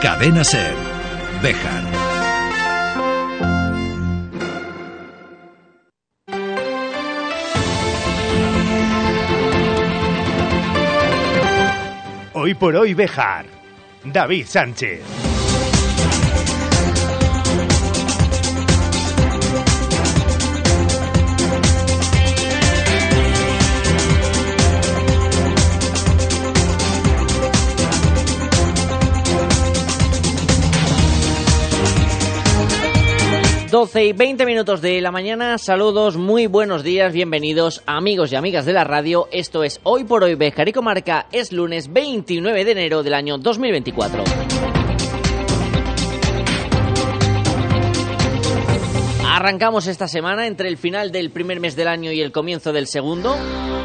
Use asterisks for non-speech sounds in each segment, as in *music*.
Cadena Ser. Bejar. Hoy por hoy Bejar. David Sánchez. 12 y 20 minutos de la mañana, saludos, muy buenos días, bienvenidos amigos y amigas de la radio, esto es Hoy por Hoy Bejar y Comarca, es lunes 29 de enero del año 2024. Arrancamos esta semana entre el final del primer mes del año y el comienzo del segundo,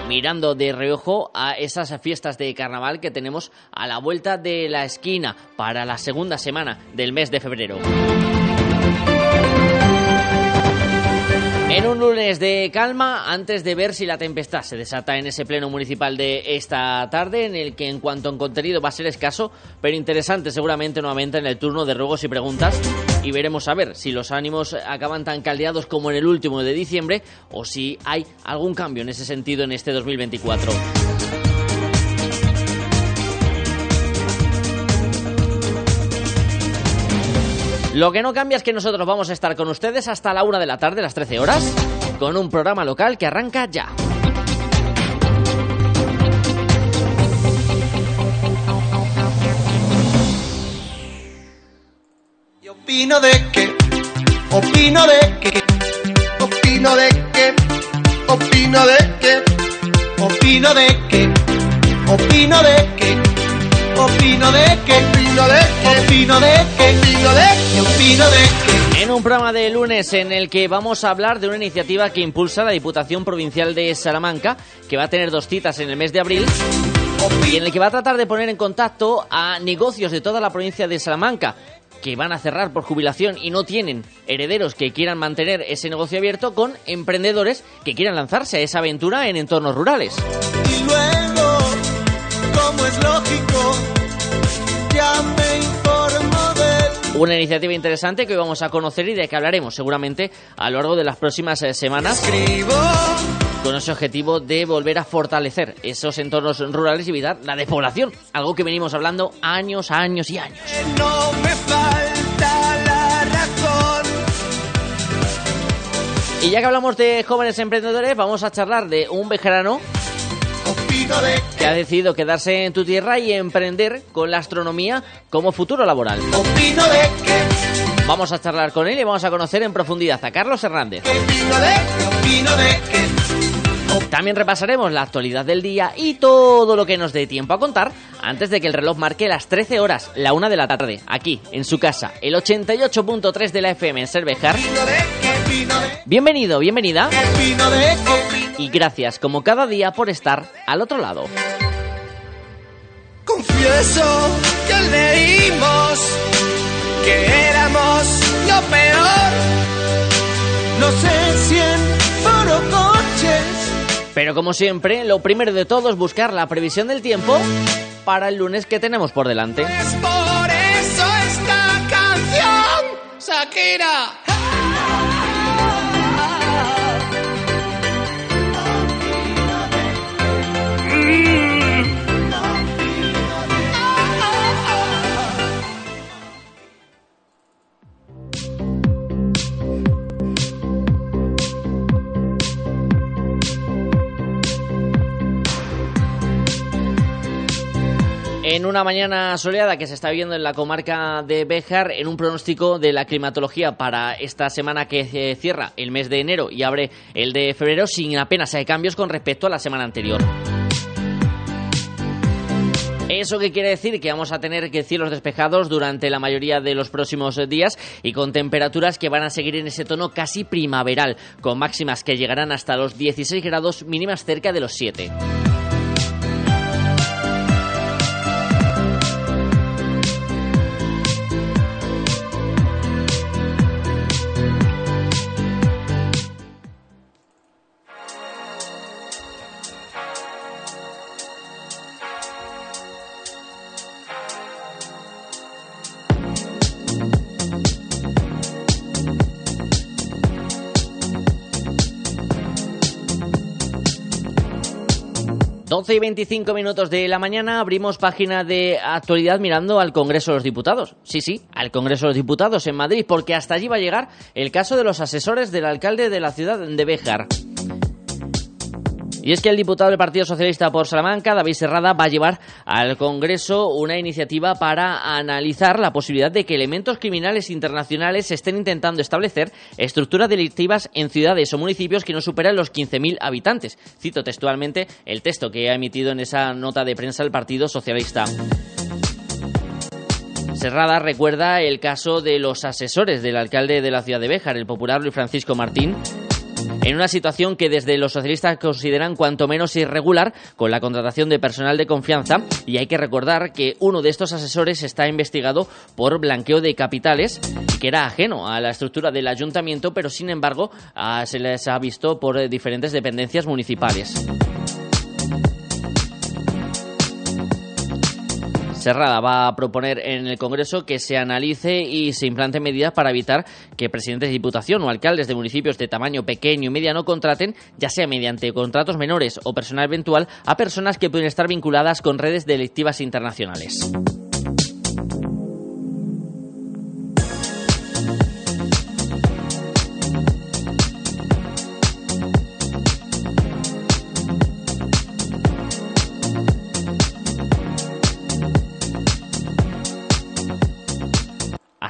mirando de reojo a esas fiestas de carnaval que tenemos a la vuelta de la esquina para la segunda semana del mes de febrero. En un lunes de calma, antes de ver si la tempestad se desata en ese pleno municipal de esta tarde, en el que en cuanto a contenido va a ser escaso, pero interesante seguramente nuevamente en el turno de ruegos y preguntas, y veremos a ver si los ánimos acaban tan caldeados como en el último de diciembre, o si hay algún cambio en ese sentido en este 2024. Lo que no cambia es que nosotros vamos a estar con ustedes hasta la una de la tarde, las 13 horas, con un programa local que arranca ya. Y opino de que, opino de que, opino de que, opino de que, opino de que, opino de que, opino de de de opino de. En un programa de lunes en el que vamos a hablar de una iniciativa que impulsa la Diputación Provincial de Salamanca, que va a tener dos citas en el mes de abril y en el que va a tratar de poner en contacto a negocios de toda la provincia de Salamanca que van a cerrar por jubilación y no tienen herederos que quieran mantener ese negocio abierto con emprendedores que quieran lanzarse a esa aventura en entornos rurales. Y luego, como es lógico, ya me informo de Una iniciativa interesante que hoy vamos a conocer y de que hablaremos seguramente a lo largo de las próximas eh, semanas escribo. con ese objetivo de volver a fortalecer esos entornos rurales y evitar la despoblación, algo que venimos hablando años, años y años. No me falta la razón. Y ya que hablamos de jóvenes emprendedores, vamos a charlar de un vejerano que ha decidido quedarse en tu tierra y emprender con la astronomía como futuro laboral. Vamos a charlar con él y vamos a conocer en profundidad a Carlos Hernández. También repasaremos la actualidad del día y todo lo que nos dé tiempo a contar antes de que el reloj marque las 13 horas, la una de la tarde, aquí, en su casa, el 88.3 de la FM en Cervejar. Bienvenido, bienvenida y gracias como cada día por estar al otro lado. Confieso que leímos que éramos lo peor. No sé si en foro coches. Pero como siempre, lo primero de todo es buscar la previsión del tiempo para el lunes que tenemos por delante. Es por eso esta canción, Shakira. En una mañana soleada que se está viendo en la comarca de Béjar, en un pronóstico de la climatología para esta semana que eh, cierra el mes de enero y abre el de febrero, sin apenas hay cambios con respecto a la semana anterior. ¿Eso qué quiere decir? Que vamos a tener que cielos despejados durante la mayoría de los próximos días y con temperaturas que van a seguir en ese tono casi primaveral, con máximas que llegarán hasta los 16 grados mínimas cerca de los 7. 12 y 25 minutos de la mañana abrimos página de actualidad mirando al Congreso de los Diputados. Sí, sí, al Congreso de los Diputados en Madrid, porque hasta allí va a llegar el caso de los asesores del alcalde de la ciudad de Béjar. Y es que el diputado del Partido Socialista por Salamanca, David Serrada, va a llevar al Congreso una iniciativa para analizar la posibilidad de que elementos criminales internacionales estén intentando establecer estructuras delictivas en ciudades o municipios que no superan los 15.000 habitantes. Cito textualmente el texto que ha emitido en esa nota de prensa el Partido Socialista. Serrada recuerda el caso de los asesores del alcalde de la ciudad de Béjar, el popular Luis Francisco Martín, en una situación que desde los socialistas consideran cuanto menos irregular con la contratación de personal de confianza y hay que recordar que uno de estos asesores está investigado por blanqueo de capitales que era ajeno a la estructura del ayuntamiento pero sin embargo ah, se les ha visto por eh, diferentes dependencias municipales. Serrada va a proponer en el Congreso que se analice y se implanten medidas para evitar que presidentes de diputación o alcaldes de municipios de tamaño pequeño y mediano contraten, ya sea mediante contratos menores o personal eventual, a personas que pueden estar vinculadas con redes delictivas internacionales.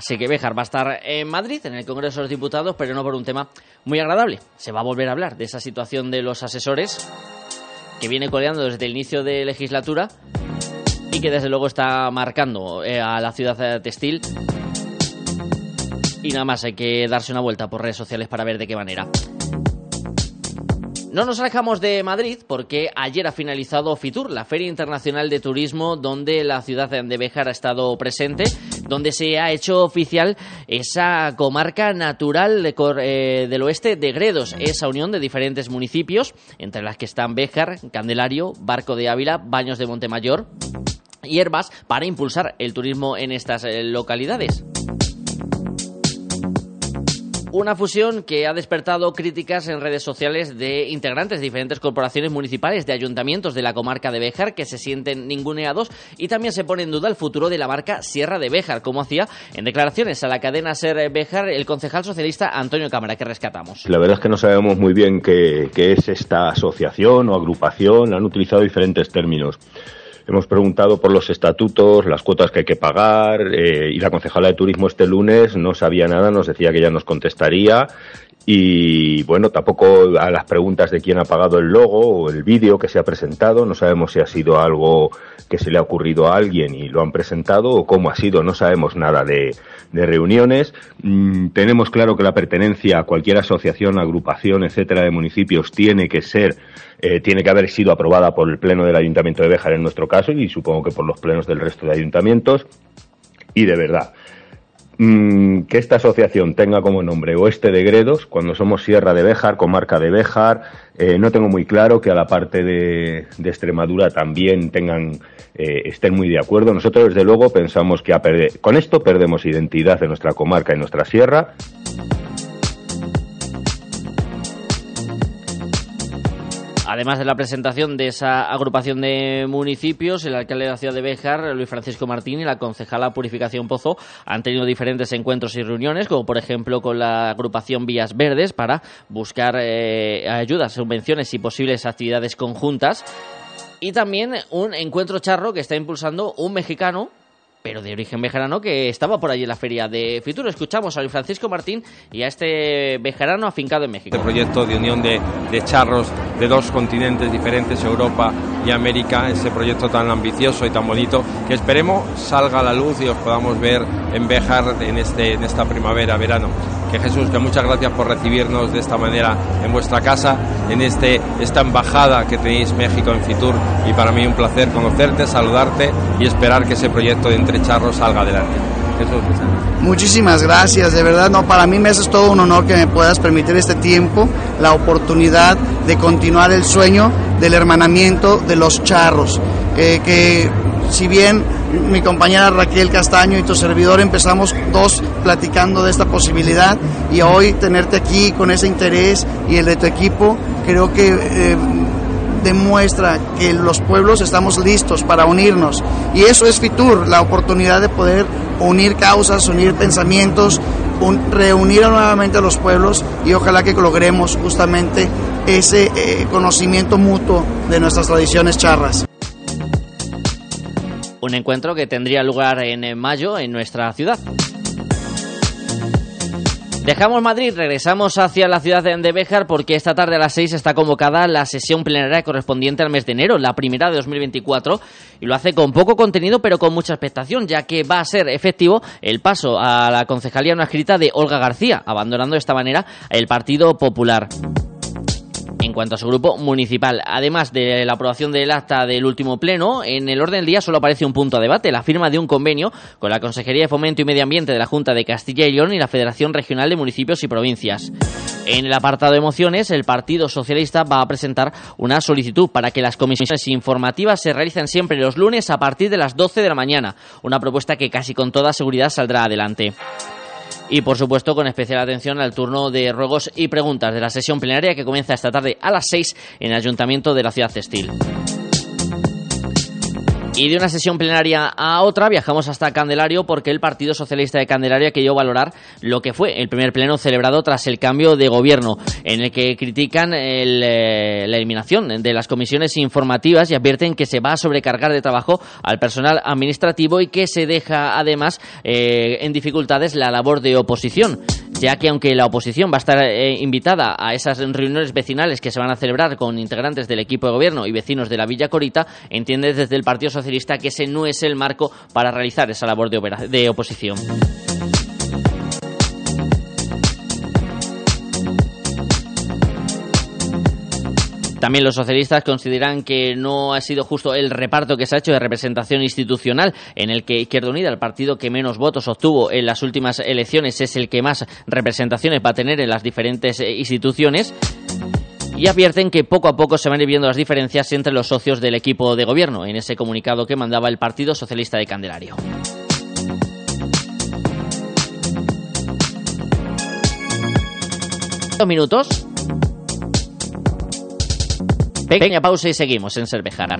Así que Béjar va a estar en Madrid, en el Congreso de los Diputados, pero no por un tema muy agradable. Se va a volver a hablar de esa situación de los asesores que viene coleando desde el inicio de legislatura y que desde luego está marcando eh, a la ciudad textil. Y nada más hay que darse una vuelta por redes sociales para ver de qué manera. No nos alejamos de Madrid porque ayer ha finalizado FITUR, la Feria Internacional de Turismo, donde la ciudad de Béjar ha estado presente, donde se ha hecho oficial esa comarca natural eh, del oeste de Gredos, esa unión de diferentes municipios, entre las que están Béjar, Candelario, Barco de Ávila, Baños de Montemayor y Herbas, para impulsar el turismo en estas eh, localidades. Una fusión que ha despertado críticas en redes sociales de integrantes de diferentes corporaciones municipales, de ayuntamientos de la comarca de Béjar que se sienten ninguneados y también se pone en duda el futuro de la marca Sierra de Béjar, como hacía en declaraciones a la cadena Ser Béjar el concejal socialista Antonio Cámara, que rescatamos. La verdad es que no sabemos muy bien qué, qué es esta asociación o agrupación, han utilizado diferentes términos. Hemos preguntado por los estatutos, las cuotas que hay que pagar eh, y la concejala de turismo este lunes no sabía nada, nos decía que ya nos contestaría y bueno, tampoco a las preguntas de quién ha pagado el logo o el vídeo que se ha presentado, no sabemos si ha sido algo que se le ha ocurrido a alguien y lo han presentado o cómo ha sido, no sabemos nada de, reuniones. Mm, tenemos claro que la pertenencia a cualquier asociación, agrupación, etcétera, de municipios tiene que ser, eh, tiene que haber sido aprobada por el Pleno del Ayuntamiento de Béjar en nuestro caso y supongo que por los plenos del resto de ayuntamientos. Y de verdad, Mm, que esta asociación tenga como nombre Oeste de Gredos, cuando somos Sierra de Béjar, comarca de Béjar, eh, no tengo muy claro que a la parte de, Extremadura también tengan, eh, estén muy de acuerdo. Nosotros, desde luego, pensamos que a con esto perdemos identidad de nuestra comarca y nuestra sierra. Además de la presentación de esa agrupación de municipios, el alcalde de la ciudad de Béjar, Luis Francisco Martín, y la concejala Purificación Pozo han tenido diferentes encuentros y reuniones, como por ejemplo con la agrupación Vías Verdes, para buscar eh, ayudas, subvenciones y posibles actividades conjuntas. Y también un encuentro charro que está impulsando un mexicano pero de origen bejarano que estaba por allí en la feria de Fitur. Escuchamos a Luis Francisco Martín y a este bejarano afincado en México. Este proyecto de unión de, charros de dos continentes diferentes, Europa y América, ese proyecto tan ambicioso y tan bonito, que esperemos salga a la luz y os podamos ver en Bejar en, este, en esta primavera, verano. Que Jesús, que muchas gracias por recibirnos de esta manera en vuestra casa, en este, esta embajada que tenéis México en Fitur. Y para mí un placer conocerte, saludarte y esperar que ese proyecto de entre charros salga adelante. Jesús, Muchísimas gracias, de verdad, no, para mí me es todo un honor que me puedas permitir este tiempo, la oportunidad de continuar el sueño del hermanamiento de los charros, eh, que si bien mi compañera Raquel Castaño y tu servidor empezamos dos platicando de esta posibilidad y hoy tenerte aquí con ese interés y el de tu equipo, creo que eh, demuestra que los pueblos estamos listos para unirnos. Y eso es Fitur, la oportunidad de poder unir causas, unir pensamientos, reunir nuevamente a los pueblos y ojalá que logremos justamente ese eh, conocimiento mutuo de nuestras tradiciones charras. Un encuentro que tendría lugar en mayo en nuestra ciudad. Dejamos Madrid, regresamos hacia la ciudad de Béjar porque esta tarde a las 6 está convocada la sesión plenaria correspondiente al mes de enero, la primera de 2024, y lo hace con poco contenido pero con mucha expectación, ya que va a ser efectivo el paso a la concejalía no escrita de Olga García, abandonando de esta manera el Partido Popular en cuanto a su grupo municipal. Además de la aprobación del acta del último pleno, en el orden del día solo aparece un punto a debate, la firma de un convenio con la Consejería de Fomento y Medio Ambiente de la Junta de Castilla y León y la Federación Regional de Municipios y Provincias. En el apartado de mociones, el Partido Socialista va a presentar una solicitud para que las comisiones informativas se realicen siempre los lunes a partir de las 12 de la mañana, una propuesta que casi con toda seguridad saldrá adelante y por supuesto con especial atención al turno de ruegos y preguntas de la sesión plenaria que comienza esta tarde a las 6 en el Ayuntamiento de la Ciudad Textil. Y de una sesión plenaria a otra viajamos hasta Candelario porque el Partido Socialista de Candelaria querido valorar lo que fue el primer pleno celebrado tras el cambio de gobierno, en el que critican eh, la eliminación de las comisiones informativas y advierten que se va a sobrecargar de trabajo al personal administrativo y que se deja además eh, en dificultades la labor de oposición ya que aunque la oposición va a estar eh, invitada a esas reuniones vecinales que se van a celebrar con integrantes del equipo de gobierno y vecinos de la Villa Corita, entiende desde el Partido Socialista que ese no es el marco para realizar esa labor de, de oposición. También los socialistas consideran que no ha sido justo el reparto que se ha hecho de representación institucional, en el que Izquierda Unida, el partido que menos votos obtuvo en las últimas elecciones, es el que más representaciones va a tener en las diferentes eh, instituciones y advierten que poco a poco se van viendo las diferencias entre los socios del equipo de gobierno en ese comunicado que mandaba el Partido Socialista de Candelario. Dos minutos. Pequeña pausa y seguimos en Cervejara.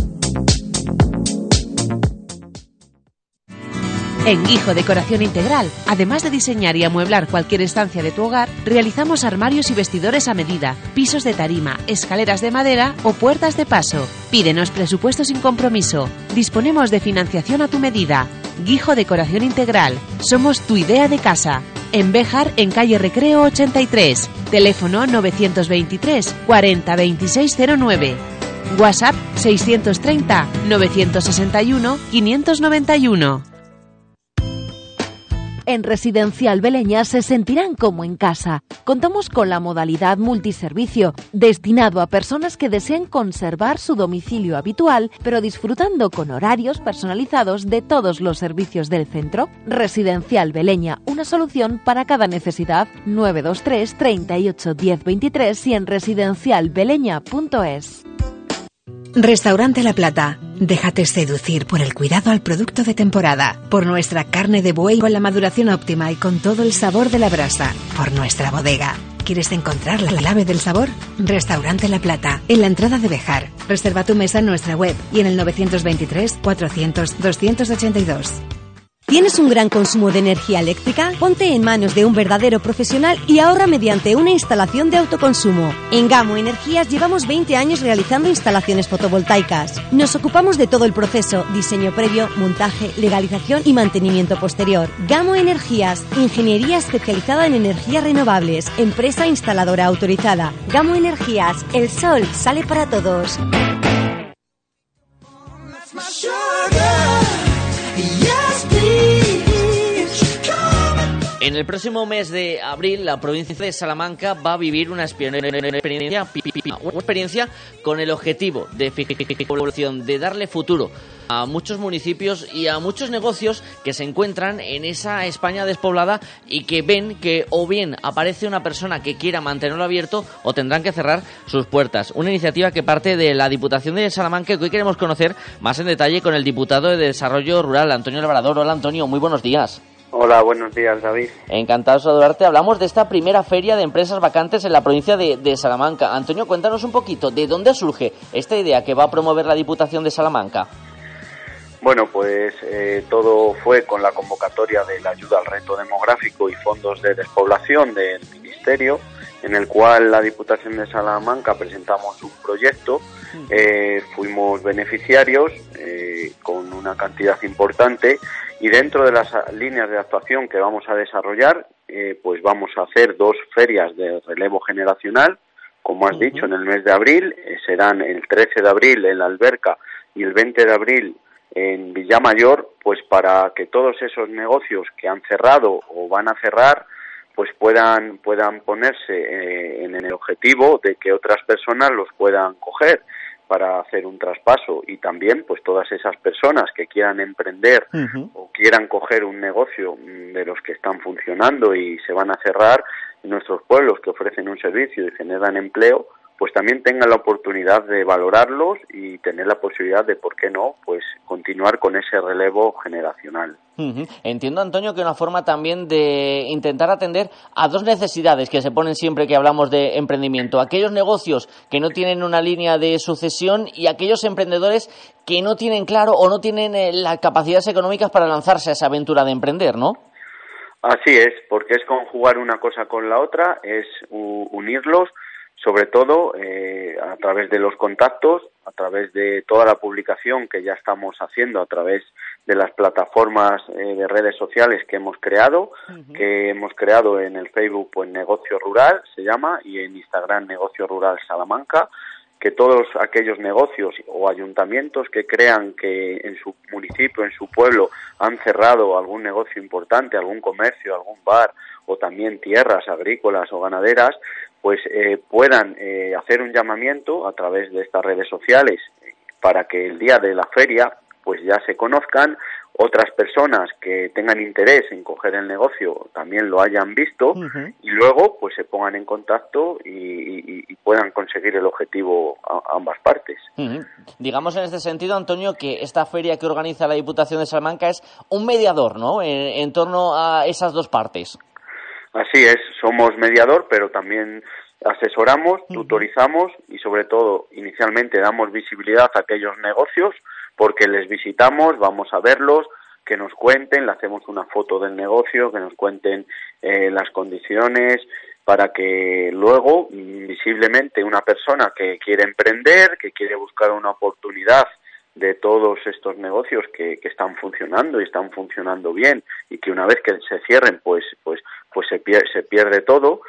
En Guijo Decoración Integral, además de diseñar y amueblar cualquier estancia de tu hogar, realizamos armarios y vestidores a medida, pisos de tarima, escaleras de madera o puertas de paso. Pídenos presupuesto sin compromiso. Disponemos de financiación a tu medida. Guijo Decoración Integral. Somos tu idea de casa. En Béjar, en calle Recreo 83. Teléfono 923 40 2609. WhatsApp 630 961 591. En Residencial Beleña se sentirán como en casa. Contamos con la modalidad multiservicio, destinado a personas que deseen conservar su domicilio habitual, pero disfrutando con horarios personalizados de todos los servicios del centro. Residencial Beleña, una solución para cada necesidad. 923 38 10 23 y en residencialbeleña.es. Restaurante La Plata. Déjate seducir por el cuidado al producto de temporada, por nuestra carne de buey con la maduración óptima y con todo el sabor de la brasa, por nuestra bodega. ¿Quieres encontrar la clave del sabor? Restaurante La Plata, en la entrada de Bejar. Reserva tu mesa en nuestra web y en el 923 400 282. ¿Tienes un gran consumo de energía eléctrica? Ponte en manos de un verdadero profesional y ahorra mediante una instalación de autoconsumo. En Gamo Energías llevamos 20 años realizando instalaciones fotovoltaicas. Nos ocupamos de todo el proceso, diseño previo, montaje, legalización y mantenimiento posterior. Gamo Energías, ingeniería especializada en energías renovables, empresa instaladora autorizada. Gamo Energías, el sol sale para todos. En el próximo mes de abril, la provincia de Salamanca va a vivir una experiencia, una experiencia con el objetivo de de darle futuro a muchos municipios y a muchos negocios que se encuentran en esa España despoblada y que ven que o bien aparece una persona que quiera mantenerlo abierto o tendrán que cerrar sus puertas. Una iniciativa que parte de la Diputación de Salamanca que hoy queremos conocer más en detalle con el diputado de Desarrollo Rural, Antonio Labrador. Hola Antonio, muy buenos días. Hola, buenos días, David. Encantado de saludarte. Hablamos de esta primera feria de empresas vacantes en la provincia de, de, Salamanca. Antonio, cuéntanos un poquito, ¿de dónde surge esta idea que va a promover la Diputación de Salamanca? Bueno, pues eh, todo fue con la convocatoria de la ayuda al reto demográfico y fondos de despoblación del Ministerio, en el cual la Diputación de Salamanca presentamos un proyecto, eh, fuimos beneficiarios eh, con una cantidad importante y dentro de las líneas de actuación que vamos a desarrollar, pues vamos a hacer dos ferias de relevo generacional, como has dicho, en el mes de abril, serán el 13 de abril en la alberca y el 20 de abril en Villamayor, pues para que todos esos negocios que han cerrado o van a cerrar, pues puedan puedan ponerse eh, en el objetivo de que otras personas los puedan coger para hacer un traspaso y también pues todas esas personas que quieran emprender o quieran coger un negocio de los que están funcionando y se van a cerrar en nuestros pueblos que ofrecen un servicio y generan empleo pues también tengan la oportunidad de valorarlos y tener la posibilidad de, ¿por qué no?, pues continuar con ese relevo generacional. Entiendo, Antonio, que una forma también de intentar atender a dos necesidades que se ponen siempre que hablamos de emprendimiento. Aquellos negocios que no tienen una línea de sucesión y aquellos emprendedores que no tienen claro o no tienen eh, las capacidades económicas para lanzarse a esa aventura de emprender, ¿no? Así es, porque es conjugar una cosa con la otra, es unirlos sobre todo eh, a través de los contactos, a través de toda la publicación que ya estamos haciendo, a través de las plataformas eh, de redes sociales que hemos creado, que hemos creado en el Facebook pues Negocio Rural se llama y en Instagram Negocio Rural Salamanca, que todos aquellos negocios o ayuntamientos que crean que en su municipio, en su pueblo han cerrado algún negocio importante, algún comercio, algún bar o también tierras agrícolas o ganaderas, pues eh, puedan eh, hacer un llamamiento a través de estas redes sociales para que el día de la feria pues ya se conozcan otras personas que tengan interés en coger el negocio también lo hayan visto y luego pues se pongan en contacto y, puedan conseguir el objetivo a, ambas partes. Digamos en este sentido, Antonio, que esta feria que organiza la Diputación de Salamanca es un mediador, ¿no? en torno a esas dos partes. Así es, somos mediador, pero también asesoramos, tutorizamos y sobre todo inicialmente damos visibilidad a aquellos negocios porque les visitamos, vamos a verlos, que nos cuenten, le hacemos una foto del negocio, que nos cuenten eh, las condiciones para que luego visiblemente una persona que quiere emprender, que quiere buscar una oportunidad de todos estos negocios que, que, están funcionando y están funcionando bien y que una vez que se cierren pues pues pues se pierde, se pierde todo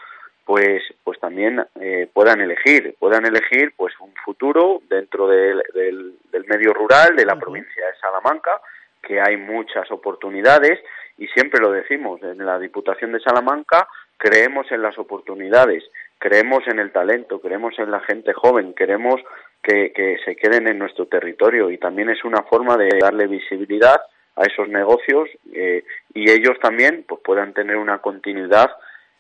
pues pues también eh, puedan elegir puedan elegir pues un futuro dentro del, del, medio rural de la provincia de Salamanca que hay muchas oportunidades y siempre lo decimos en la Diputación de Salamanca creemos en las oportunidades creemos en el talento creemos en la gente joven queremos que, se queden en nuestro territorio y también es una forma de darle visibilidad a esos negocios eh, y ellos también pues puedan tener una continuidad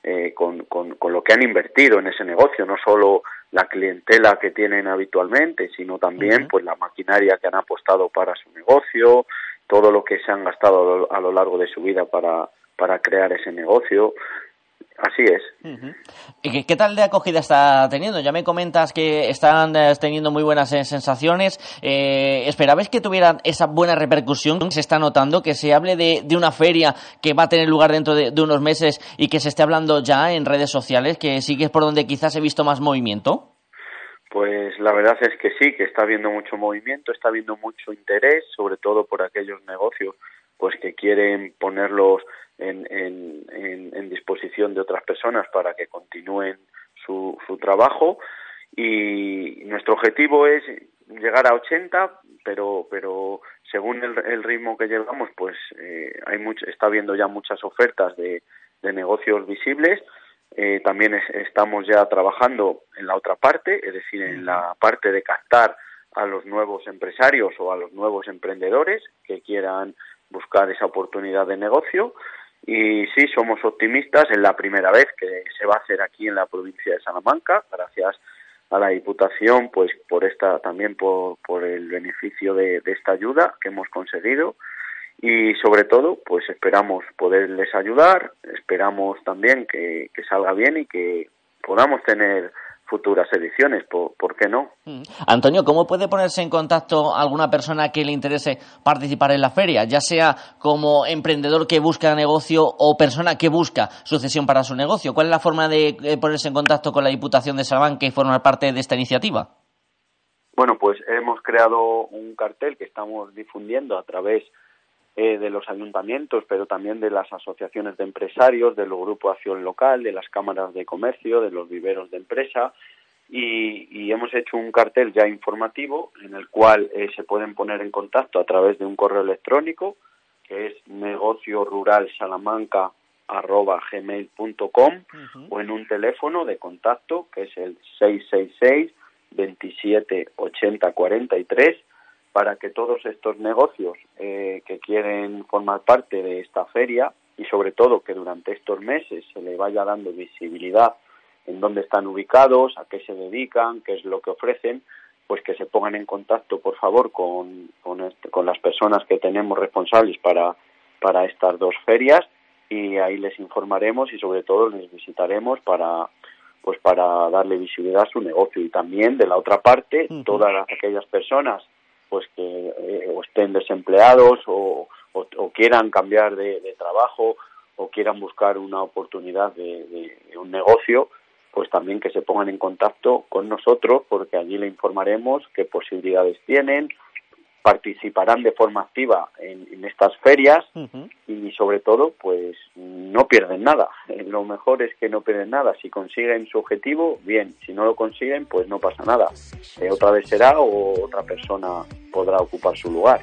eh, con, con, lo que han invertido en ese negocio, no solo la clientela que tienen habitualmente, sino también pues la maquinaria que han apostado para su negocio, todo lo que se han gastado a lo, largo de su vida para, para crear ese negocio. Así es. ¿Y qué, tal de acogida está teniendo? Ya me comentas que están eh, teniendo muy buenas eh, sensaciones. Eh, ¿Esperabais que tuvieran esa buena repercusión se está notando? Que se hable de, una feria que va a tener lugar dentro de, unos meses y que se esté hablando ya en redes sociales, que sí que es por donde quizás he visto más movimiento. Pues la verdad es que sí, que está habiendo mucho movimiento, está habiendo mucho interés, sobre todo por aquellos negocios pues que quieren ponerlos en, en, disposición de otras personas para que continúen su, su trabajo. Y nuestro objetivo es llegar a 80 pero pero según el, ritmo que llevamos pues eh, hay mucho, está habiendo ya muchas ofertas de, de negocios visibles. Eh, también estamos ya trabajando en la otra parte es decir en la parte de captar a los nuevos empresarios o a los nuevos emprendedores que quieran buscar esa oportunidad de negocio y sí, somos optimistas, es la primera vez que se va a hacer aquí en la provincia de Salamanca, gracias a la Diputación, pues por esta, también por, por el beneficio de, esta ayuda que hemos conseguido. y sobre todo pues esperamos poderles ayudar, esperamos también que, que salga bien y que podamos tener futuras ediciones, ¿por, qué no? Mm. Antonio, ¿cómo puede ponerse en contacto alguna persona que le interese participar en la feria, ya sea como emprendedor que busca negocio o persona que busca sucesión para su negocio? ¿Cuál es la forma de ponerse en contacto con la Diputación de Salamanca y formar parte de esta iniciativa? Bueno, pues hemos creado un cartel que estamos difundiendo a través eh, de los ayuntamientos, pero también de las asociaciones de empresarios, del Grupo Acción Local, de las cámaras de comercio, de los viveros de empresa. Y, hemos hecho un cartel ya informativo en el cual eh, se pueden poner en contacto a través de un correo electrónico que es negocio rural salamanca gmail.com o en un teléfono de contacto que es el 666 27 80 43 para que todos estos negocios eh, que quieren formar parte de esta feria y sobre todo que durante estos meses se le vaya dando visibilidad en dónde están ubicados, a qué se dedican, qué es lo que ofrecen, pues que se pongan en contacto, por favor, con, con, este, con las personas que tenemos responsables para, para estas dos ferias y ahí les informaremos y sobre todo les visitaremos para pues para darle visibilidad a su negocio. Y también de la otra parte todas aquellas personas pues que eh, o estén desempleados o, quieran cambiar de, trabajo o quieran buscar una oportunidad de, un negocio, pues también que se pongan en contacto con nosotros porque allí le informaremos qué posibilidades tienen, participarán de forma activa en, estas ferias y sobre todo pues no pierden nada. *laughs* Lo mejor es que no pierden nada. Si consiguen su objetivo, bien. Si no lo consiguen, pues no pasa nada. Eh, otra vez será o otra persona podrá ocupar su lugar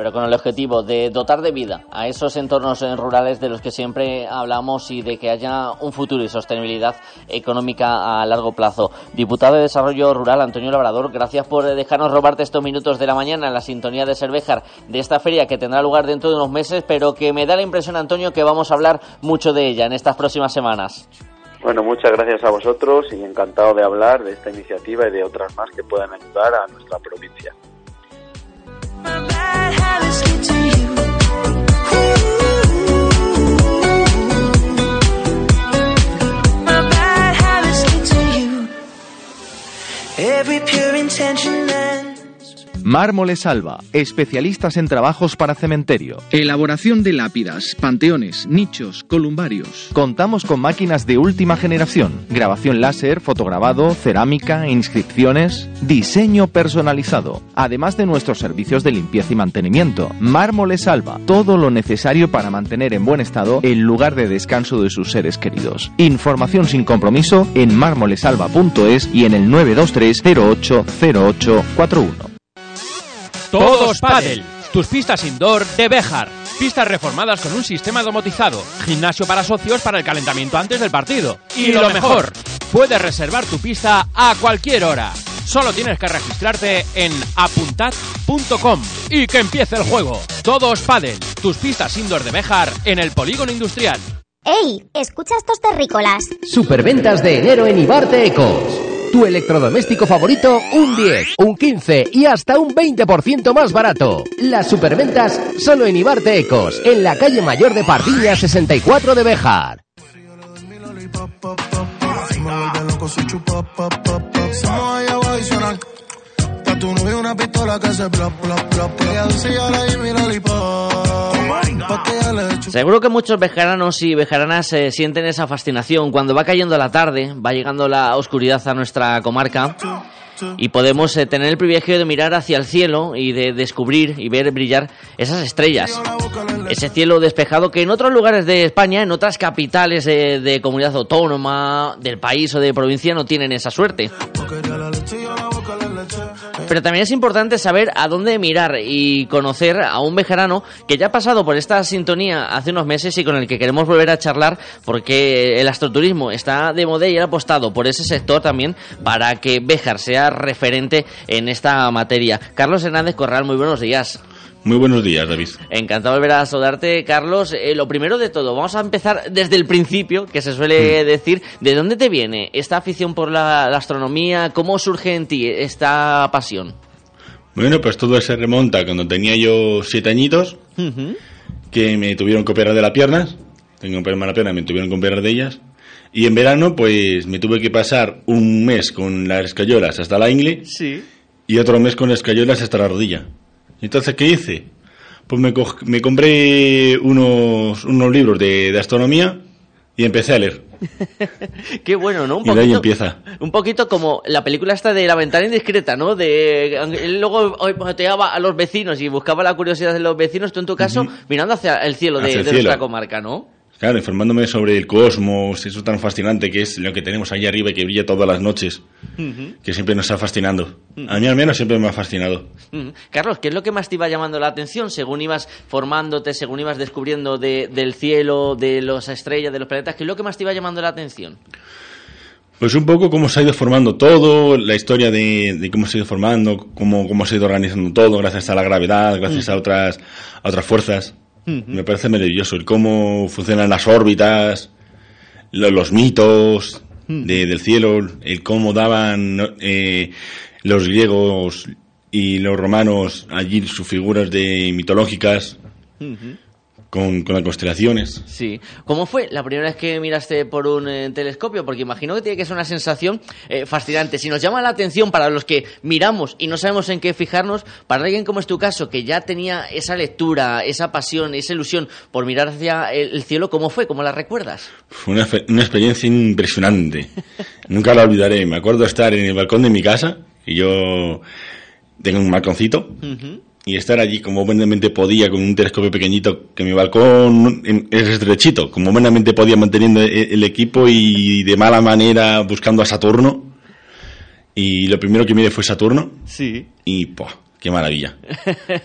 pero con el objetivo de dotar de vida a esos entornos rurales de los que siempre hablamos y de que haya un futuro y sostenibilidad económica a largo plazo. Diputado de Desarrollo Rural, Antonio Labrador, gracias por dejarnos robarte estos minutos de la mañana en la sintonía de Cervejar de esta feria que tendrá lugar dentro de unos meses, pero que me da la impresión, Antonio, que vamos a hablar mucho de ella en estas próximas semanas. Bueno, muchas gracias a vosotros y encantado de hablar de esta iniciativa y de otras más que puedan ayudar a nuestra provincia. My bad habits. Mármoles Alba, especialistas en trabajos para cementerio. Elaboración de lápidas, panteones, nichos, columbarios. Contamos con máquinas de última generación, grabación láser, fotograbado, cerámica, inscripciones, diseño personalizado, además de nuestros servicios de limpieza y mantenimiento. Mármoles Alba, todo lo necesario para mantener en buen estado el lugar de descanso de sus seres queridos. Información sin compromiso en mármolesalba.es y en el 923 080841. Todos Padel, tus pistas indoor de Bejar. Pistas reformadas con un sistema domotizado. Gimnasio para socios para el calentamiento antes del partido. Y, lo mejor, puedes reservar tu pista a cualquier hora. Solo tienes que registrarte en apuntad.com y que empiece el juego. Todos Padel, tus pistas indoor de Bejar en el polígono industrial. ¡Ey! Escucha estos terrícolas. Superventas de enero en Ibarte Ecos. Tu electrodoméstico favorito, un 10, un 15 y hasta un 20% más barato. Las superventas solo en Ibarte Ecos, en la calle mayor de Pardiña 64 de Bejar. Seguro que muchos vejaranos y vejaranas eh, sienten esa fascinación cuando va cayendo la tarde, va llegando la oscuridad a nuestra comarca y podemos eh, tener el privilegio de mirar hacia el cielo y de descubrir y ver brillar esas estrellas. Ese cielo despejado que en otros lugares de España, en otras capitales de comunidad autónoma, del país o de provincia no tienen esa suerte. Pero también es importante saber a dónde mirar y conocer a un bejarano que ya ha pasado por esta sintonía hace unos meses y con el que queremos volver a charlar porque el astroturismo está de moda y ha apostado por ese sector también para que Bejar sea referente en esta materia. Carlos Hernández Corral, muy buenos días. Muy buenos días, David. Encantado de volver a saludarte, Carlos. Eh, lo primero de todo, vamos a empezar desde el principio, que se suele mm. decir. ¿De dónde te viene esta afición por la, astronomía? ¿Cómo surge en ti esta pasión? Bueno, pues todo se remonta cuando tenía yo siete añitos. que me tuvieron que operar de las piernas. Tengo un problema en la pierna, me tuvieron que operar de ellas. Y en verano, pues me tuve que pasar un mes con las escayolas hasta la ingle Sí. y otro mes con las escayolas hasta la rodilla. Entonces, ¿qué hice? Pues me, co- me compré unos, unos libros de, de astronomía y empecé a leer. *laughs* Qué bueno, ¿no? Un Y de ahí empieza. un poquito como la película esta de La ventana indiscreta, ¿no? De él luego boteaba a los vecinos y buscaba la curiosidad de los vecinos, tú en tu caso mirando hacia el cielo de, el de cielo. nuestra comarca, ¿no? Claro, informándome sobre el cosmos, eso tan fascinante que es lo que tenemos ahí arriba y que brilla todas las noches, que siempre nos está fascinando. A mí al menos siempre me ha fascinado. Carlos, ¿qué es lo que más te iba llamando la atención según ibas formándote, según ibas descubriendo de- del cielo, de las estrellas, de los planetas? ¿Qué es lo que más te iba llamando la atención? Pues un poco cómo se ha ido formando todo, la historia de, de cómo se ha ido formando, cómo, cómo se ha ido organizando todo, gracias a la gravedad, gracias a otras, a otras fuerzas. Me parece maravilloso el cómo funcionan las órbitas, lo- los mitos de- del cielo, el cómo daban eh, los griegos y los romanos allí sus figuras de mitológicas con, con las constelaciones. Sí. ¿Cómo fue la primera vez que miraste por un eh, telescopio? Porque imagino que tiene que ser una sensación eh, fascinante. Si nos llama la atención para los que miramos y no sabemos en qué fijarnos, para alguien como es tu caso, que ya tenía esa lectura, esa pasión, esa ilusión por mirar hacia el, el cielo, ¿cómo fue? ¿Cómo la recuerdas? Fue una, una experiencia impresionante. *laughs* Nunca la olvidaré. Me acuerdo estar en el balcón de mi casa, y yo tengo un balconcito, y estar allí como buenamente podía con un telescopio pequeñito, que mi balcón es estrechito, como buenamente podía manteniendo e- el equipo y de mala manera buscando a Saturno. Y lo primero que miré fue Saturno. Sí. Y ¡pua! ¡Qué maravilla!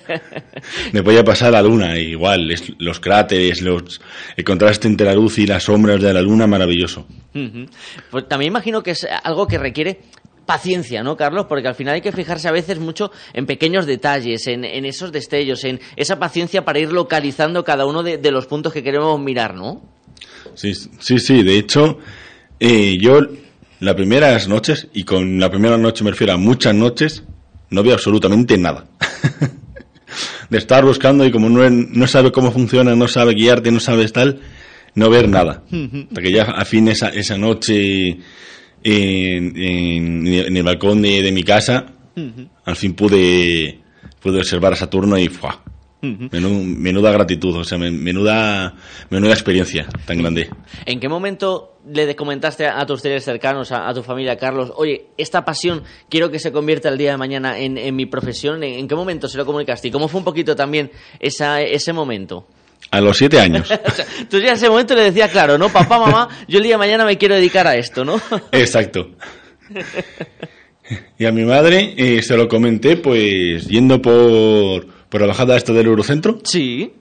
*laughs* Me voy a pasar la luna, igual, es- los cráteres, los, el contraste entre la luz y las sombras de la luna, maravilloso. Pues también imagino que es algo que requiere paciencia, ¿no, Carlos? Porque al final hay que fijarse a veces mucho en pequeños detalles, en, en esos destellos, en esa paciencia para ir localizando cada uno de, de los puntos que queremos mirar, ¿no? Sí, sí, sí, de hecho, eh, yo las primeras noches, y con la primera noche me refiero a muchas noches, no veo absolutamente nada. *laughs* de estar buscando y como no, no sabe cómo funciona, no sabe guiarte, no sabes tal, no ver nada. *laughs* Hasta que ya a fin esa, esa noche en, en- en el balcón de, de mi casa, al fin pude, pude observar a Saturno y ¡fua! Menú- menuda gratitud, o sea, men- menuda, menuda experiencia tan grande. ¿En qué momento le comentaste a tus seres cercanos, a, a tu familia, Carlos, oye, esta pasión quiero que se convierta el día de mañana en, en mi profesión? ¿En, en qué momento se lo comunicaste? ¿Y cómo fue un poquito también esa, ese momento? A los siete años. *laughs* Tú ya en ese momento le decías, claro, ¿no? Papá, mamá, yo el día de mañana me quiero dedicar a esto, ¿no? *laughs* Exacto. Y a mi madre eh, se lo comenté, pues, yendo por, por la bajada esta del Eurocentro. Sí.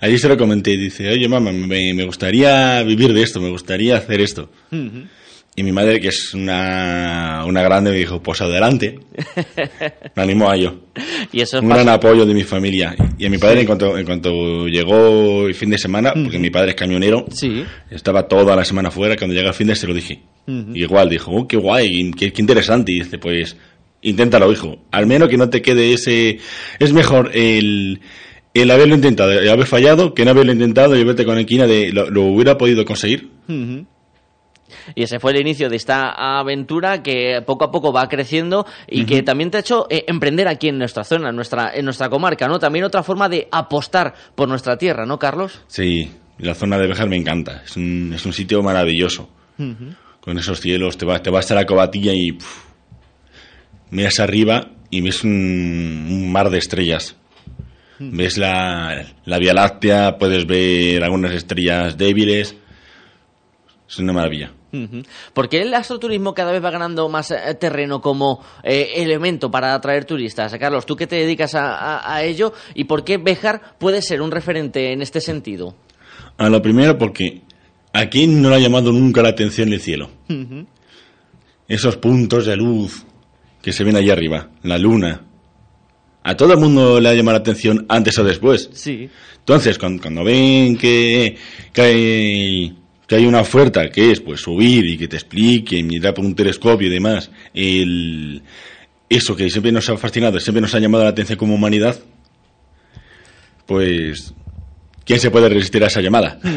Allí se lo comenté y dice, oye, mamá, me, me gustaría vivir de esto, me gustaría hacer esto. Y mi madre, que es una, una grande, me dijo, pues adelante. *laughs* Me animó a ello. Y eso es Un gran apoyo de mi familia. Y a mi padre, en, cuanto, en cuanto llegó el fin de semana, porque mi padre es camionero, estaba toda la semana fuera, cuando llega el fin de se lo dije. Y igual dijo, oh, qué guay, qué, qué interesante. Y dice, pues, inténtalo, hijo. Al menos que no te quede ese... Es mejor el, el haberlo intentado, el haber fallado, que no haberlo intentado y verte con la esquina de lo, lo hubiera podido conseguir. Ujú. Y ese fue el inicio de esta aventura que poco a poco va creciendo y que también te ha hecho eh, emprender aquí en nuestra zona, en nuestra, en nuestra comarca, ¿no? También otra forma de apostar por nuestra tierra, ¿no, Carlos? Sí, la zona de Bejar me encanta. Es un, es un sitio maravilloso. Con esos cielos, te vas te vas a la cobatilla y puf, miras arriba y ves un, un mar de estrellas. Ves la, la Vía Láctea, puedes ver algunas estrellas débiles. Es una maravilla. ¿Por qué el astroturismo cada vez va ganando más eh, terreno como eh, elemento para atraer turistas? Carlos, tú que te dedicas a, a- a ello y por qué Béjar puede ser un referente en este sentido. A lo primero porque a quién no le ha llamado nunca la atención el cielo. Esos puntos de luz que se ven allá arriba, la luna. A todo el mundo le ha llamado la atención antes o después. Sí. Entonces, cuando, cuando ven que, que, hay, que hay una oferta que es pues subir y que te explique, mirar por un telescopio y demás, el, eso que siempre nos ha fascinado, siempre nos ha llamado la atención como humanidad, pues ¿quién se puede resistir a esa llamada? *laughs*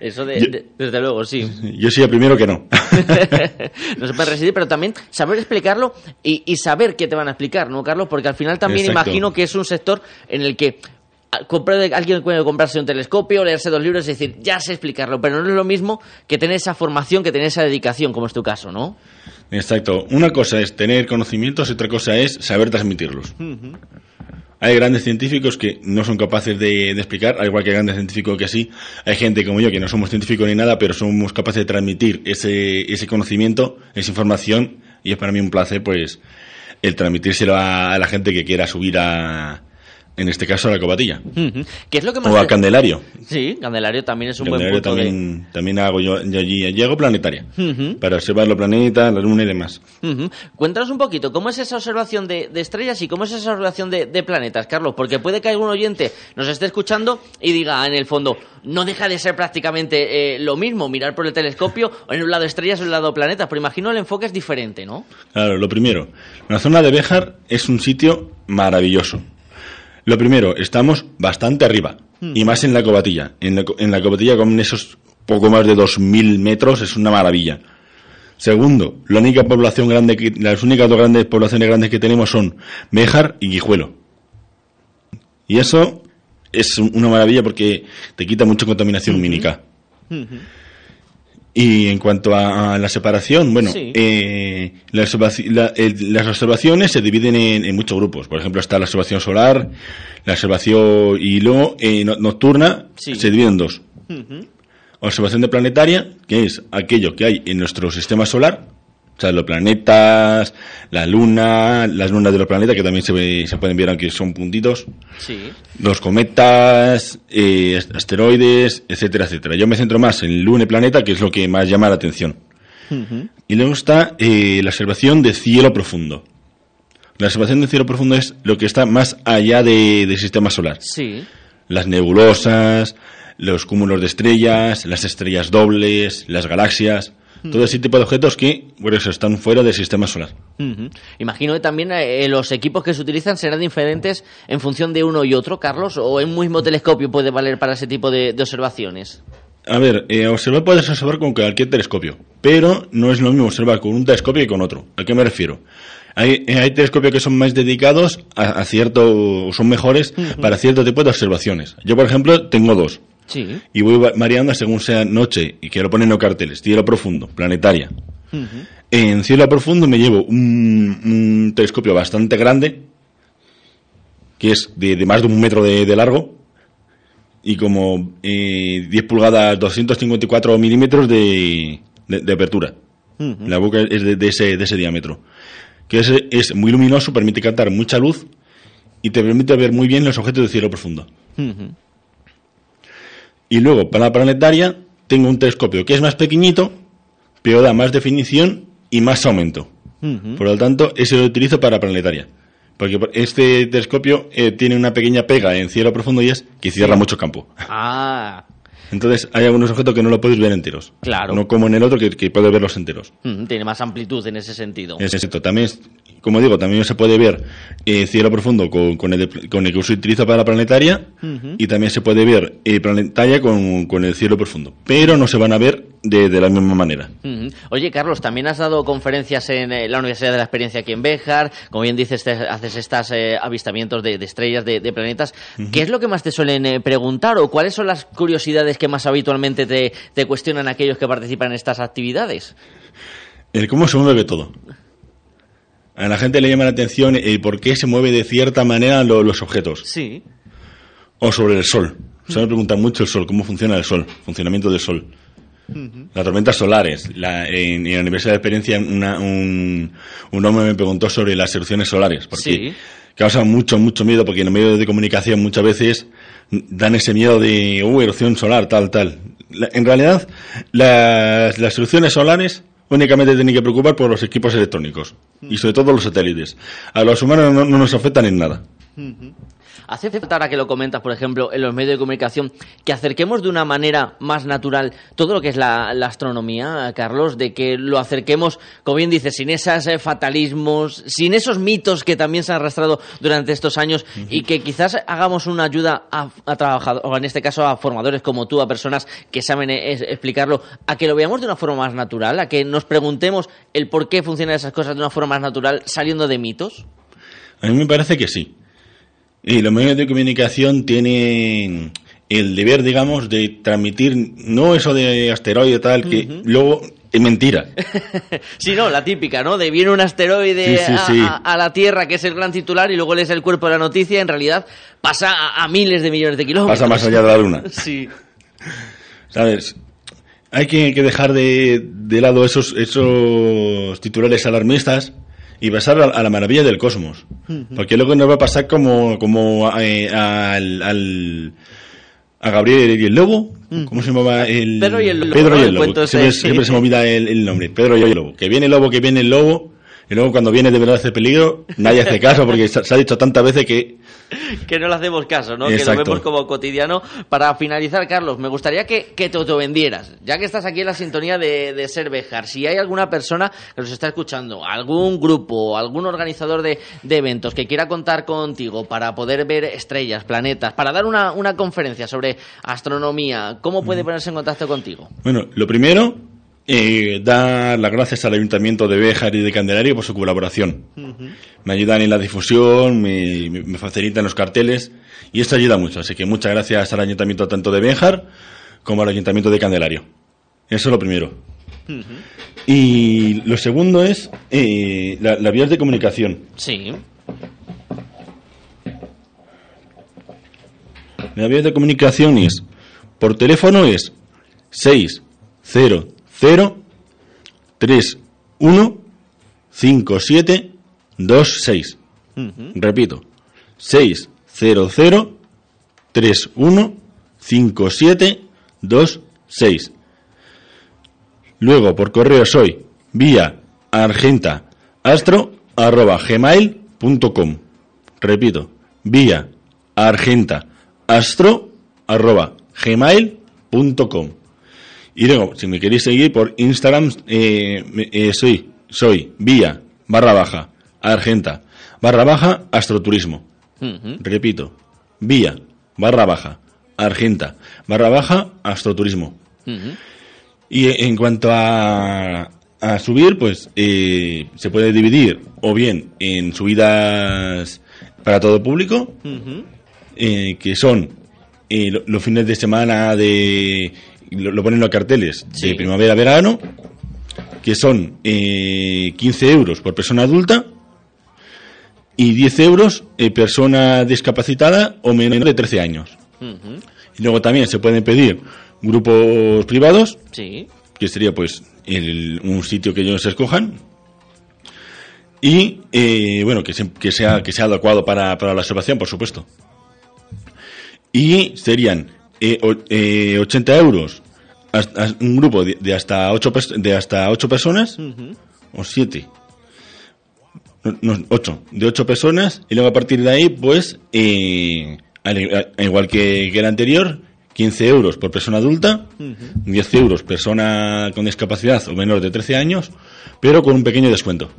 Eso de, de- desde luego, sí. *laughs* Yo soy el primero que no. *laughs* no se puede resistir, pero también saber explicarlo y, y saber qué te van a explicar, ¿no, Carlos? Porque al final también Exacto. imagino que es un sector en el que comprar- alguien puede comprarse un telescopio, leerse dos libros y decir, ya sé explicarlo, pero no es lo mismo que tener esa formación, que tener esa dedicación, como es tu caso, ¿no? Exacto. Una cosa es tener conocimientos y otra cosa es saber transmitirlos. Hay grandes científicos que no son capaces de, de explicar, al igual que grandes científicos que sí. Hay gente como yo que no somos científicos ni nada, pero somos capaces de transmitir ese, ese conocimiento, esa información, y es para mí un placer, pues, el transmitírselo a, a la gente que quiera subir a, en este caso, a la cobatilla. Ujú. ¿Qué es lo que más O a te- Candelario. Sí, Candelario también es un Candelario buen punto de... también, también hago yo, yo allí, llego planetaria, para observar los planetas, la luna y demás. Cuéntanos un poquito, ¿cómo es esa observación de, de estrellas y cómo es esa observación de, de planetas, Carlos? Porque puede que algún oyente nos esté escuchando y diga, en el fondo, no deja de ser prácticamente eh, lo mismo mirar por el telescopio o en un lado estrellas o en un lado planetas, pero imagino el enfoque es diferente, ¿no? Claro, lo primero, la zona de Béjar es un sitio maravilloso. Lo primero, estamos bastante arriba, y más en la cobatilla. En la, co- en la cobatilla con esos poco más de 2.000 metros es una maravilla. Segundo, la única población grande que, las únicas dos grandes poblaciones grandes que tenemos son Béjar y Guijuelo. Y eso es un- una maravilla porque te quita mucha contaminación lumínica. Y en cuanto a, a la separación, bueno, Sí. eh, la el- las observaciones se dividen en, en muchos grupos. Por ejemplo, está la observación solar, la observación y luego eh, no- nocturna Sí. se divide en dos. Observación de planetaria, que es aquello que hay en nuestro sistema solar, o sea, los planetas, la luna, las lunas de los planetas, que también se, ve- se pueden ver aunque son puntitos Sí. los cometas, eh, ast- asteroides, etcétera, etcétera. Yo me centro más en luna y planeta, que es lo que más llama la atención. Y luego está eh, la observación de cielo profundo. La observación de cielo profundo es lo que está más allá de- del sistema solar. Sí. Las nebulosas, los cúmulos de estrellas, las estrellas dobles, las galaxias, todo ese tipo de objetos que, están fuera del sistema solar. Imagino que también eh, los equipos que se utilizan serán diferentes en función de uno y otro, Carlos, o un mismo telescopio puede valer para ese tipo de, de observaciones. A ver, eh, observar puedes observar con cualquier telescopio, pero no es lo mismo observar con un telescopio que con otro. ¿A qué me refiero? Hay, eh, hay telescopios que son más dedicados a, a cierto, o son mejores para cierto tipo de observaciones. Yo, por ejemplo, tengo dos Sí. y voy va- variando según sea noche y quiero poner no carteles, cielo profundo, planetaria. En cielo profundo me llevo un, un telescopio bastante grande, que es de, de más de un metro de, de largo, y como eh, 10 pulgadas, 254 milímetros de, de- de apertura. La boca es de, ese, de ese diámetro. Que es, es muy luminoso, permite captar mucha luz y te permite ver muy bien los objetos de cielo profundo. Y luego, para la planetaria, tengo un telescopio que es más pequeñito, pero da más definición y más aumento. Por lo tanto, ese lo utilizo para planetaria. Porque por- este telescopio eh, tiene una pequeña pega en cielo profundo y es que cierra Sí. mucho campo. Ah, Entonces, hay algunos objetos que no lo puedes ver enteros. Claro. No como en el otro que, que puedes verlos enteros. ujú, tiene más amplitud en ese sentido. Exacto. También, como digo, también se puede ver eh, cielo profundo con, con, el, con el que se utiliza para la planetaria y también se puede ver eh, planetaria con, con el cielo profundo. Pero no se van a ver de, de la misma manera. Oye, Carlos, también has dado conferencias en eh, la Universidad de la Experiencia aquí en Béjar. Como bien dices, te haces estos avistamientos de, de estrellas, de, de planetas. ¿Qué es lo que más te suelen eh, preguntar o cuáles son las curiosidades que más habitualmente te, te cuestionan aquellos que participan en estas actividades? El cómo se mueve todo. A la gente le llama la atención el por qué se mueve de cierta manera lo- los objetos. Sí. O sobre el sol. Se me pregunta mucho el sol, cómo funciona el sol, funcionamiento del sol. Las tormentas solares. La- en, en la Universidad de Experiencia una- un, un hombre me preguntó sobre las erupciones solares. Porque Sí. causa mucho, mucho miedo porque en los medios de comunicación muchas veces dan ese miedo de, uh, erupción solar, tal, tal. La- en realidad, las, las erupciones solares únicamente tienen que preocupar por los equipos electrónicos y sobre todo los satélites. A los humanos no, no nos afectan en nada. Hace falta, ahora que lo comentas, por ejemplo, en los medios de comunicación, que acerquemos de una manera más natural todo lo que es la, astronomía, Carlos, de que lo acerquemos, como bien dices, sin esos eh, fatalismos, sin esos mitos que también se han arrastrado durante estos años y que quizás hagamos una ayuda a, trabajadores, o en este caso a formadores como tú, a personas que saben eh, explicarlo, a que lo veamos de una forma más natural, a que nos preguntemos el por qué funcionan esas cosas de una forma más natural, saliendo de mitos. A mí me parece que sí. Y los medios de comunicación tienen el deber, digamos, de transmitir no eso de asteroide tal, que luego es mentira. *laughs* sí, no, la típica, ¿no? De viene un asteroide a, la Tierra, que es el gran titular, y luego lees el cuerpo de la noticia, en realidad pasa a, miles de millones de kilómetros. Pasa más allá de la Luna. *laughs* sí. ¿Sabes? Hay que, dejar de, de, lado esos, esos titulares alarmistas y pasar a, la maravilla del cosmos. Porque luego nos va a pasar como, como eh, al, a Gabriel y el Lobo. ¿Cómo se llamaba? El, Pedro y el Lobo. Pedro y el Lobo. Siempre, se me olvida el, nombre. Pedro y el Lobo. Que viene el Lobo, que viene el Lobo. Y luego cuando viene de verdad hace peligro, nadie hace caso porque se ha dicho tantas veces que *laughs* que no le hacemos caso, ¿no? Que lo vemos como cotidiano. Para finalizar, Carlos, me gustaría que, que te vendieras, ya que estás aquí en la sintonía de, de Ser Bejar, si hay alguna persona que nos está escuchando, algún grupo, algún organizador de, eventos que quiera contar contigo para poder ver estrellas, planetas, para dar una, una conferencia sobre astronomía, ¿cómo puede ponerse en contacto contigo? Bueno, lo primero, eh, dar las gracias al Ayuntamiento de Béjar y de Candelaria por su colaboración. Me ayudan en la difusión, me, facilitan los carteles y esto ayuda mucho. Así que muchas gracias al Ayuntamiento tanto de Béjar como al Ayuntamiento de Candelario. Eso es lo primero. Y lo segundo es eh, la, la vías de comunicación. Sí. La vía de comunicación es, por teléfono es 600 0 3 1 5 7 2 6. Repito, 6 0 0 3 1 5 7 2 6. Luego por correo soy vía argenta astro arroba gmail.com. Repito, vía argenta astro arroba gmail.com. Y luego, si me queréis seguir por Instagram, eh, eh, soy, soy vía barra baja argenta barra baja astroturismo. Repito, vía barra baja argenta barra baja astroturismo. Y en cuanto a, a subir, pues eh, se puede dividir o bien en subidas para todo público, que son los fines de semana de lo, ponen los carteles de primavera-verano, que son eh, 15 euros por persona adulta y 10 euros eh, persona discapacitada o menor de 13 años. Y luego también se pueden pedir grupos privados, que sería pues un sitio que ellos escojan. Y eh, bueno, que, que, sea, que sea adecuado para, para la observación, por supuesto. Y serían eh, 80 eh, euros. Un grupo de, hasta 8 de hasta ocho personas o 7 no, 8 de 8 personas y luego a partir de ahí pues eh, igual que, que el anterior 15 euros por persona adulta, 10 euros persona con discapacidad o menor de 13 años, pero con un pequeño descuento.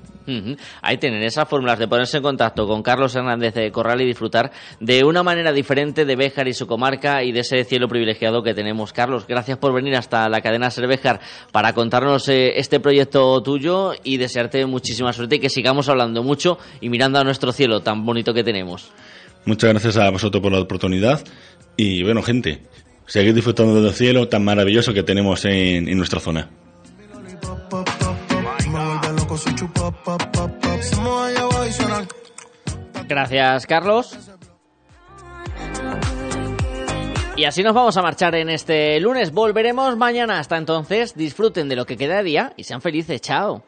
Ahí tienen esas fórmulas de ponerse en contacto con Carlos Hernández de Corral y disfrutar de una manera diferente de Béjar y su comarca y de ese cielo privilegiado que tenemos. Carlos, gracias por venir hasta la cadena Ser Béjar para contarnos eh, este proyecto tuyo y desearte muchísima suerte y que sigamos hablando mucho y mirando a nuestro cielo tan bonito que tenemos. Muchas gracias a vosotros por la oportunidad y bueno, gente, seguir disfrutando del cielo tan maravilloso que tenemos en, nuestra zona. Gracias, Carlos. Y así nos vamos a marchar en este lunes. Volveremos mañana. Hasta entonces, disfruten de lo que queda de día y sean felices. Chao.